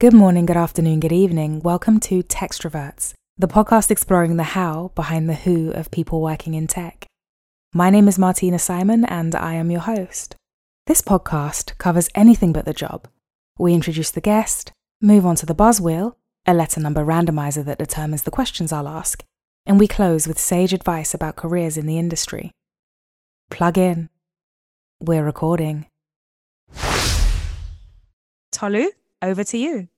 Good morning, good afternoon, good evening. Welcome to Textroverts, the podcast exploring the how behind the who of people working in tech. My name is Martina Simon, and I am your host. This podcast covers anything but the job. We introduce the guest, move on to the buzz wheel, a letter number randomizer that determines the questions I'll ask, and we close with sage advice about careers in the industry. Plug in. We're recording. Tolu, over to you.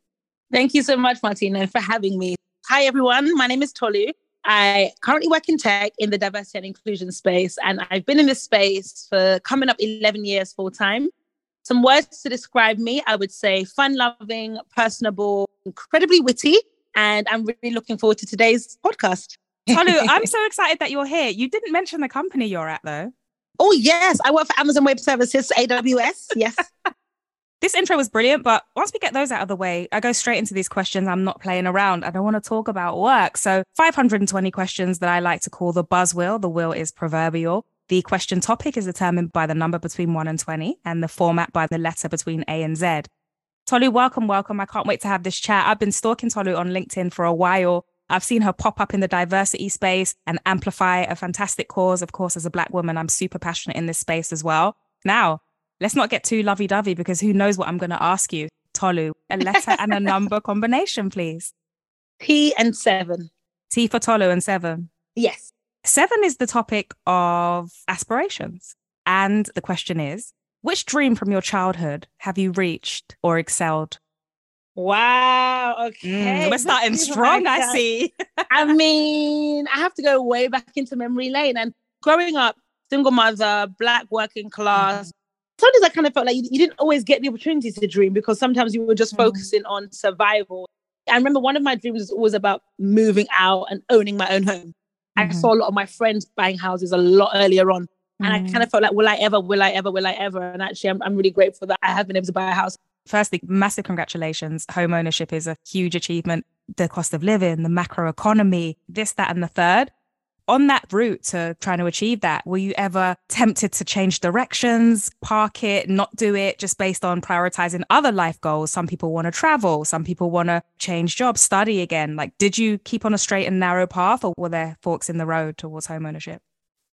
Thank you so much, Martina, for having me. Hi, everyone. My name is Tolu. I currently work in tech in the diversity and inclusion space, and I've been in this space for coming up 11 years full time. Some words to describe me I would say fun loving, personable, incredibly witty, and I'm really looking forward to today's podcast. Tolu, I'm so excited that you're here. You didn't mention the company you're at, though. Oh, yes. I work for Amazon Web Services, AWS. Yes. This intro was brilliant, but once we get those out of the way, I go straight into these questions. I'm not playing around. I don't want to talk about work. So, 520 questions that I like to call the buzz wheel. The wheel is proverbial. The question topic is determined by the number between 1 and 20, and the format by the letter between A and Z. Tolu, welcome, welcome. I can't wait to have this chat. I've been stalking Tolu on LinkedIn for a while. I've seen her pop up in the diversity space and amplify a fantastic cause. Of course, as a Black woman, I'm super passionate in this space as well. Now, let's not get too lovey dovey because who knows what I'm going to ask you. Tolu, a letter and a number combination, please. T and seven. T for Tolu and seven. Yes. Seven is the topic of aspirations. And the question is which dream from your childhood have you reached or excelled? Wow. Okay. Mm, we're starting strong, I see. I mean, I have to go way back into memory lane. And growing up, single mother, black working class, sometimes I kind of felt like you, you, didn't always get the opportunity to dream because sometimes you were just mm. focusing on survival. I remember one of my dreams was always about moving out and owning my own home. Mm-hmm. I saw a lot of my friends buying houses a lot earlier on. And mm. I kind of felt like, will I ever, will I ever, will I ever? And actually, I'm, I'm really grateful that I have been able to buy a house. Firstly, massive congratulations. Home ownership is a huge achievement. The cost of living, the macro economy, this, that, and the third on that route to trying to achieve that, were you ever tempted to change directions, park it, not do it just based on prioritizing other life goals? Some people want to travel, some people want to change jobs, study again. Like, did you keep on a straight and narrow path or were there forks in the road towards home ownership?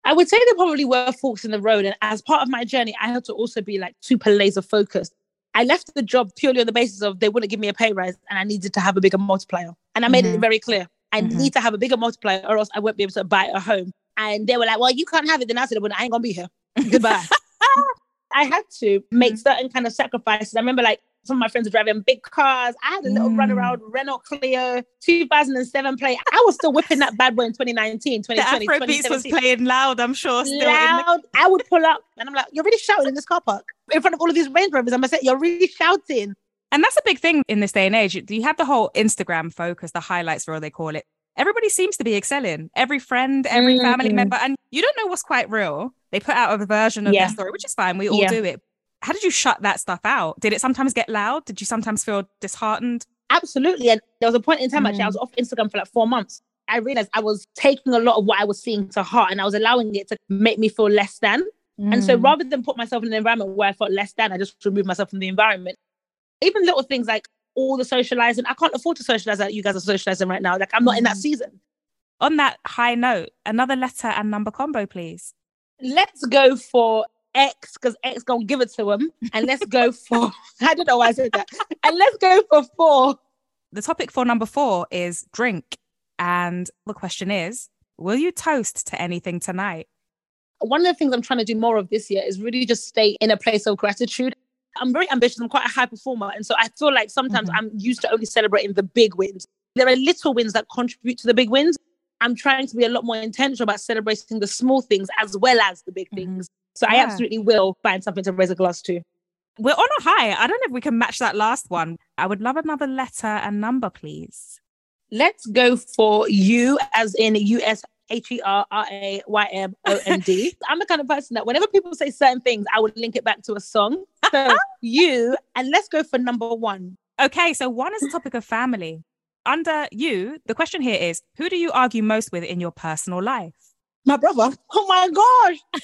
I would say there probably were forks in the road. And as part of my journey, I had to also be like super laser focused. I left the job purely on the basis of they wouldn't give me a pay rise and I needed to have a bigger multiplier. And I made mm-hmm. it very clear I mm-hmm. need to have a bigger multiplier or else I won't be able to buy a home. And they were like, well, you can't have it. Then I said, well, I ain't going to be here. Goodbye. I had to make mm-hmm. certain kind of sacrifices. I remember like some of my friends were driving big cars. I had a little mm. run around Renault Clio 2007 plate. I was still whipping that bad boy in 2019, 2020. The Afrobeats was playing loud, I'm sure. Still loud. The- I would pull up and I'm like, you're really shouting in this car park in front of all of these Range Rovers. I'm going to say, you're really shouting. And that's a big thing in this day and age. You have the whole Instagram focus, the highlights reel, they call it. Everybody seems to be excelling. Every friend, every mm-hmm. family member, and you don't know what's quite real. They put out a version of yeah. their story, which is fine. We all yeah. do it. How did you shut that stuff out? Did it sometimes get loud? Did you sometimes feel disheartened? Absolutely. And there was a point in time, mm. actually, I was mm. off Instagram for like four months. I realized I was taking a lot of what I was seeing to heart and I was allowing it to make me feel less than. Mm. And so mm. rather than put myself in an environment where I felt less than, I just removed myself from the environment even little things like all the socializing. I can't afford to socialize that you guys are socializing right now. Like I'm not mm. in that mm-hmm. season. On that high note, another letter and number combo, please. Let's go for X because X gonna give it to him, and let's go for I don't know why I said that, and let's go for four. The topic for number four is drink, and the question is, will you toast to anything tonight? One of the things I'm trying to do more of this year is really just stay in a place of gratitude. I'm very ambitious. I'm quite a high performer. And so I feel like sometimes mm-hmm. I'm used to only celebrating the big wins. There are little wins that contribute to the big wins. I'm trying to be a lot more intentional about celebrating the small things as well as the big mm-hmm. things. So yeah. I absolutely will find something to raise a glass to. We're on a high. I don't know if we can match that last one. I would love another letter and number, please. Let's go for you, as in US H E R R A Y M O N D. I'm the kind of person that whenever people say certain things, I would link it back to a song. So you, and let's go for number one. Okay, so one is the topic of family. Under you, the question here is who do you argue most with in your personal life? My brother. Oh my gosh.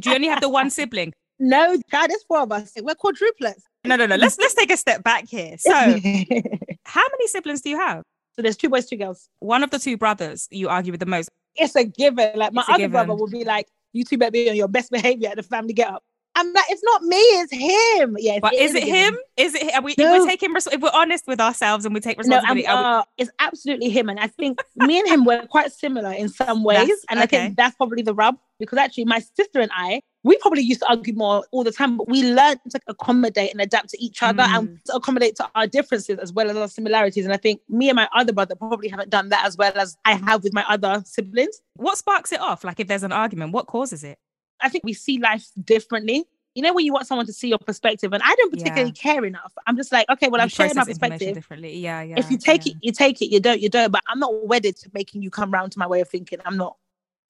do you only have the one sibling? No, God, there's four of us. We're quadruplets. No, no, no. Let's let's take a step back here. So, how many siblings do you have? So there's two boys, two girls. One of the two brothers you argue with the most. It's a given. Like my other given. brother will be like, "You two better be on your best behavior at the family get up." I'm like, "It's not me, it's him." Yeah, But is it given. him? Is it? Are we? If No. we're taking. If we're honest with ourselves and we take No, responsibility, we- uh, it's absolutely him, and I think me and him were quite similar in some ways, That's- and I think that's probably the rub. Because actually, my sister and I, we probably used to argue more all the time, but we learned to accommodate and adapt to each other Mm. and to accommodate to our differences as well as our similarities. And I think me and my other brother probably haven't done that as well as I have with my other siblings. what sparks it off? Like if there's an argument, what causes it? I think we see life differently. You know, when you want someone to see your perspective, and I don't Yeah. particularly care enough. I'm just like, okay, well, I've shared my perspective. differently. Yeah, yeah. if you take yeah. it, you take it. You don't, you don't. But I'm not wedded to making you come round to my way of thinking. I'm not.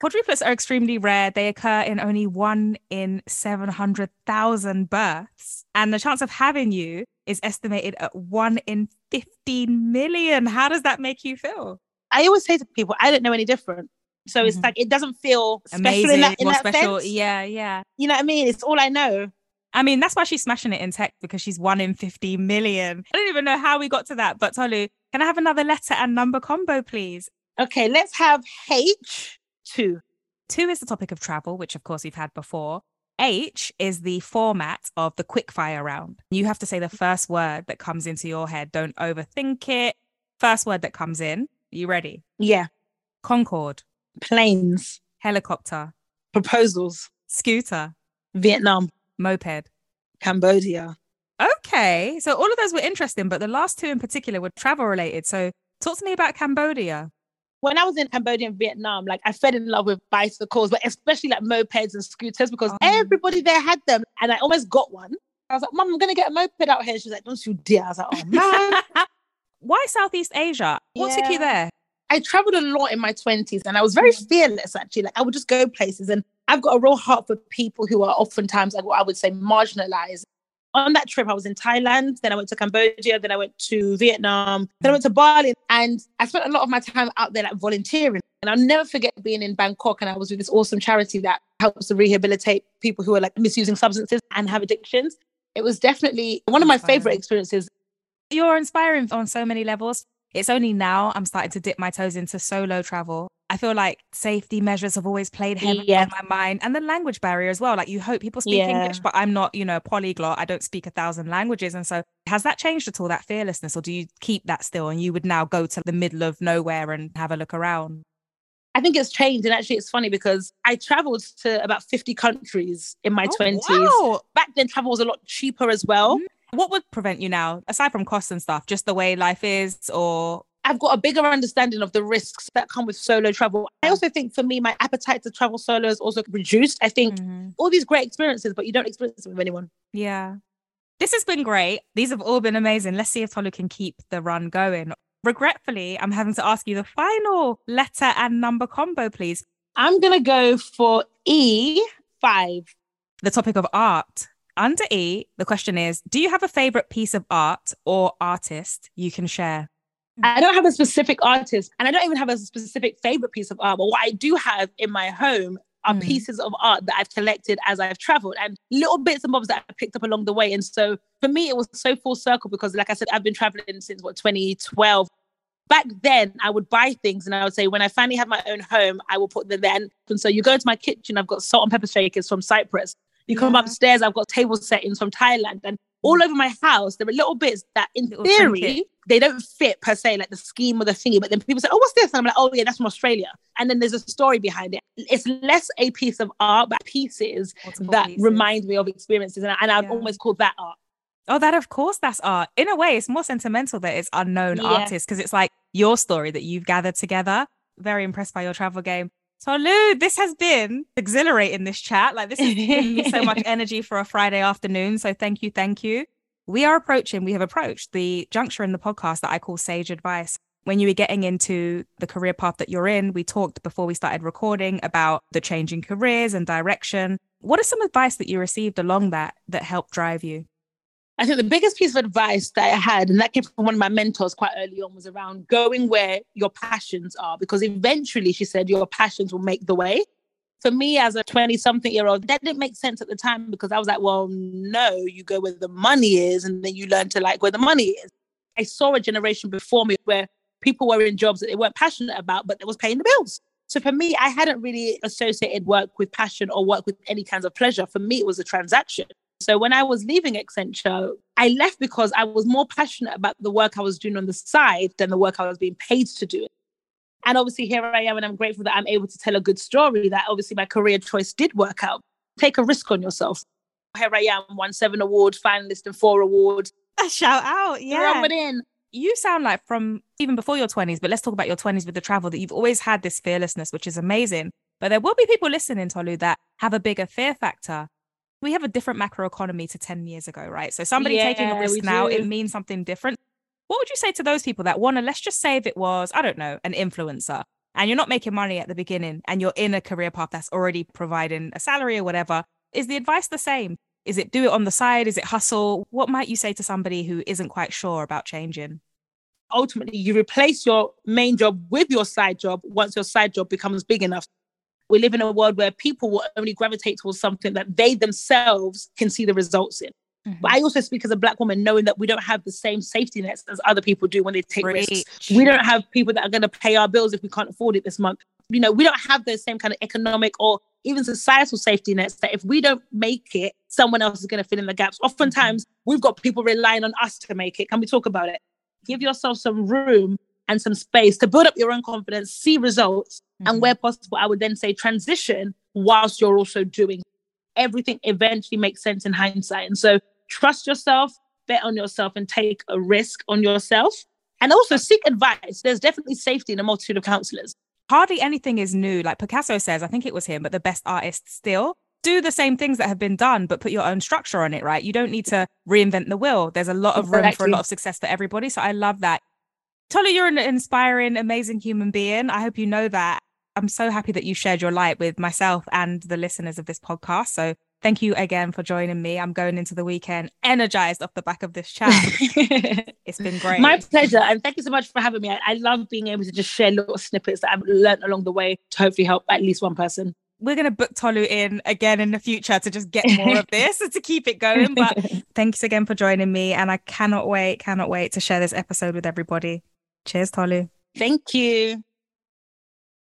Quadruplets are extremely rare. They occur in only one in 700,000 births. And the chance of having you is estimated at one in 15 million. How does that make you feel? I always say to people, I don't know any different. So it's Mhm. like it doesn't feel special Amazing. in that, in that special. sense. Yeah, yeah. You know what I mean? It's all I know. I mean, that's why she's smashing it in tech because she's one in 50 million. I don't even know how we got to that. But Tolu, can I have another letter and number combo, please? Okay, let's have H two. Two is the topic of travel, which of course we've had before. H is the format of the quickfire round. You have to say the first word that comes into your head. Don't overthink it. First word that comes in. You ready? Yeah, Concorde, planes, helicopter, proposals, scooter, Vietnam, moped. Cambodia. Okay. So all of those were interesting, but the last two in particular were travel related. So talk to me about Cambodia. When I was in Cambodia and Vietnam, like I fell in love with bicycles, but especially like mopeds and scooters because Oh. everybody there had them, and I almost got one. I was like, "Mom, I'm gonna get a moped out here." She's like, "Don't you dare!" I was like, "Oh man." Why Southeast Asia? What took you there? I traveled a lot in my 20s and I was very mm. fearless actually. Like I would just go places and I've got a real heart for people who are oftentimes like what I would say marginalized. On that trip, I was in Thailand, then I went to Cambodia, then I went to Vietnam, then I went to Bali, and I spent a lot of my time out there like volunteering. And I'll never forget being in Bangkok and I was with this awesome charity that helps to rehabilitate people who are like misusing substances and have addictions. It was definitely one of my favorite experiences. You're inspiring on so many levels. It's only now I'm starting to dip my toes into solo travel. I feel like safety measures have always played heavily Yeah. on my mind and the language barrier as well. Like you hope people speak Yeah. English, but I'm not, you know, a polyglot. I don't speak a thousand languages. And so has that changed at all, that fearlessness, or do you keep that still and you would now go to the middle of nowhere and have a look around? I think it's changed. And actually, it's funny because I traveled to about 50 countries in my Oh, 20s. wow. Back then, travel was a lot cheaper as well. Mm. What would prevent you now, aside from costs and stuff, just the way life is, or I've got a bigger understanding of the risks that come with solo travel. I also think for me, my appetite to travel solo is also reduced. I think Mhm. all these great experiences, but you don't experience them with anyone. Yeah. This has been great. These have all been amazing. Let's see if Tolu can keep the run going. Regretfully, I'm having to ask you the final letter and number combo, please. I'm going to go for E5. The topic of art. Under E, the question is Do you have a favorite piece of art or artist you can share? I don't have a specific artist and I don't even have a specific favorite piece of art, but what I do have in my home are Mm. pieces of art that I've collected as I've traveled and little bits and bobs that I picked up along the way. And so for me, it was so full circle because, like I said, I've been traveling since what 2012. Back then, I would buy things and I would say, when I finally have my own home, I will put them there. And, so you go into my kitchen, I've got salt and pepper shakers from Cyprus. You come Yeah. upstairs, I've got table settings from Thailand. And all over my house, there are little bits that, in Little theory, trinket. they don't fit per se, like the scheme or the thingy. But then people say, "Oh, what's this?" And I'm like, "Oh, yeah, that's from Australia." And then there's a story behind it. It's less a piece of art, but pieces Multiple that pieces. remind me of experiences, and, I, and I've Yeah. almost called that art. Oh, that of course that's art. In a way, it's more sentimental that it's unknown Yeah. artists because it's like your story that you've gathered together. Very impressed by your travel game. Tolu, this has been exhilarating this chat. Like this has given me so much energy for a Friday afternoon. So thank you, thank you. We are approaching, we have approached the juncture in the podcast that I call sage advice. When you were getting into the career path that you're in, we talked before we started recording about the changing careers and direction. What is some advice that you received along that that helped drive you? I think the biggest piece of advice that I had, and that came from one of my mentors quite early on, was around going where your passions are. Because eventually, she said, your passions will make the way. for me as a 20 something year old, that didn't make sense at the time because I was like, well, no, you go where the money is and then you learn to like where the money is. I saw a generation before me where people were in jobs that they weren't passionate about, but they was paying the bills. So for me, I hadn't really associated work with passion or work with any kinds of pleasure. For me, it was a transaction. So when I was leaving Accenture, I left because I was more passionate about the work I was doing on the side than the work I was being paid to do. And obviously, here I am, and I'm grateful that I'm able to tell a good story that obviously my career choice did work out. Take a risk on yourself. Here I am, won seven awards, finalist in four awards. A shout out, yeah. It in. You sound like from even before your 20s, but let's talk about your 20s with the travel that you've always had this fearlessness, which is amazing. But there will be people listening, Tolu, that have a bigger fear factor. We have a different macroeconomy to 10 years ago, right? So somebody Yeah, taking a risk now, do. it means something different. What would you say to those people that want to, let's just say if it was, I don't know, an influencer and you're not making money at the beginning and you're in a career path that's already providing a salary or whatever, is the advice the same? Is it do it on the side? Is it hustle? What might you say to somebody who isn't quite sure about changing? ultimately you replace your main job with your side job once your side job becomes big enough. We live in a world where people will only gravitate towards something that they themselves can see the results in. But mm-hmm. I also speak as a black woman, knowing that we don't have the same safety nets as other people do when they take risks. We don't have people that are going to pay our bills if we can't afford it this month. You know, we don't have those same kind of economic or even societal safety nets that if we don't make it, someone else is going to fill in the gaps. Oftentimes, mm-hmm. we've got people relying on us to make it. Can we talk about it? Give yourself some room and some space to build up your own confidence, see results, and Mhm. where possible, I would then say transition whilst you're also doing everything eventually makes sense in hindsight. And so trust yourself, bet on yourself, and take a risk on yourself. And also seek advice. There's definitely safety in a multitude of counselors. hardly anything is new. Like Picasso says, I think it was him, but the best artists still do the same things that have been done, but put your own structure on it, right? You don't need to reinvent the wheel. There's a lot of room for a lot of success for everybody. So I love that. Tolu, you're an inspiring, amazing human being. I hope you know that. I'm so happy that you shared your light with myself and the listeners of this podcast. So thank you again for joining me. I'm going into the weekend energized off the back of this chat. it's been great. My pleasure. And thank you so much for having me. I, I love being able to just share little snippets that I've learned along the way to hopefully help at least one person. we're going to book Tolu in again in the future to just get more of this to keep it going. But thanks again for joining me. And I cannot wait, cannot wait to share this episode with everybody. Cheers, Tolu. Thank you.